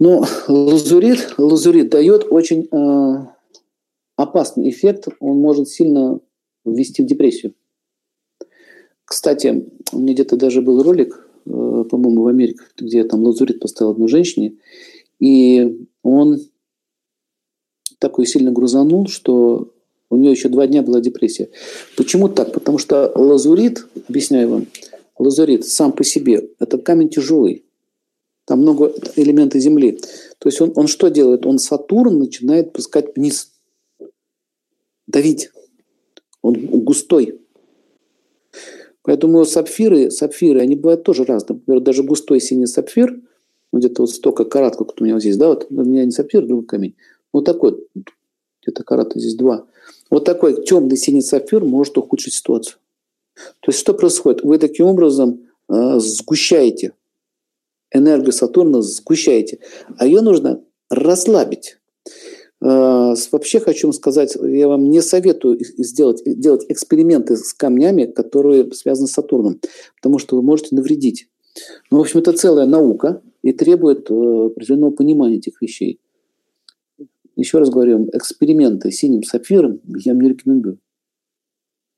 Но лазурит, лазурит дает очень э, опасный эффект. Он может сильно ввести в депрессию. Кстати, у меня где-то даже был ролик, э, по-моему, в Америке, где там лазурит поставил одной женщине, и он такой сильно грузанул, что у нее еще два дня была депрессия. Почему так? Потому что лазурит, объясняю вам, лазурит сам по себе – это камень тяжелый. Там много элементов Земли. То есть он, он что делает? Он Сатурн начинает пускать вниз. Давить. Он густой. Поэтому сапфиры, сапфиры, они бывают тоже разные. Например, даже густой синий сапфир, где-то вот столько карат, как у меня вот здесь, да, вот у меня не сапфир, другой камень. Вот такой, где-то карата здесь два. Вот такой темный синий сапфир может ухудшить ситуацию. То есть что происходит? Вы таким образом э, сгущаете энергию Сатурна сгущаете, а ее нужно расслабить. А, вообще хочу вам сказать, я вам не советую сделать, делать эксперименты с камнями, которые связаны с Сатурном, потому что вы можете навредить. Ну, в общем, это целая наука и требует э, определенного понимания этих вещей. Еще раз говорю, эксперименты с синим сапфиром я не рекомендую.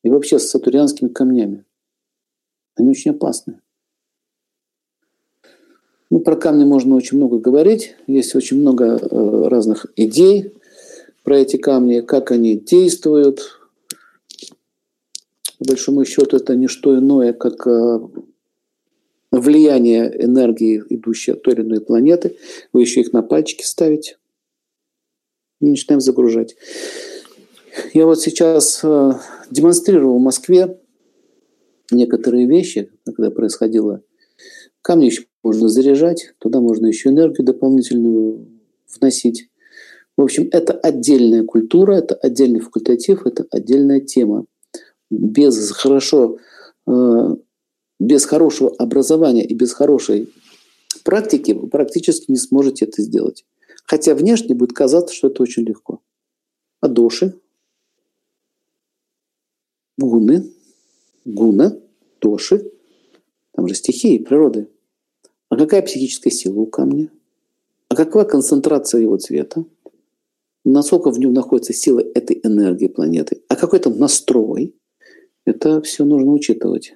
И вообще с сатурянскими камнями. Они очень опасны. Ну, про камни можно очень много говорить. Есть очень много э, разных идей про эти камни, как они действуют. По большому счету это не что иное, как э, влияние энергии, идущей от той или иной планеты. Вы еще их на пальчики ставите. И начинаем загружать. Я вот сейчас э, демонстрировал в Москве некоторые вещи, когда происходило. Камни еще можно заряжать, туда можно еще энергию дополнительную вносить. В общем, это отдельная культура, это отдельный факультатив, это отдельная тема. Без хорошо, э, без хорошего образования и без хорошей практики вы практически не сможете это сделать. Хотя внешне будет казаться, что это очень легко. А доши, гуны, гуна, доши, там же стихии природы – а какая психическая сила у камня? А какова концентрация его цвета? Насколько в нем находится сила этой энергии планеты? А какой там настрой? Это все нужно учитывать.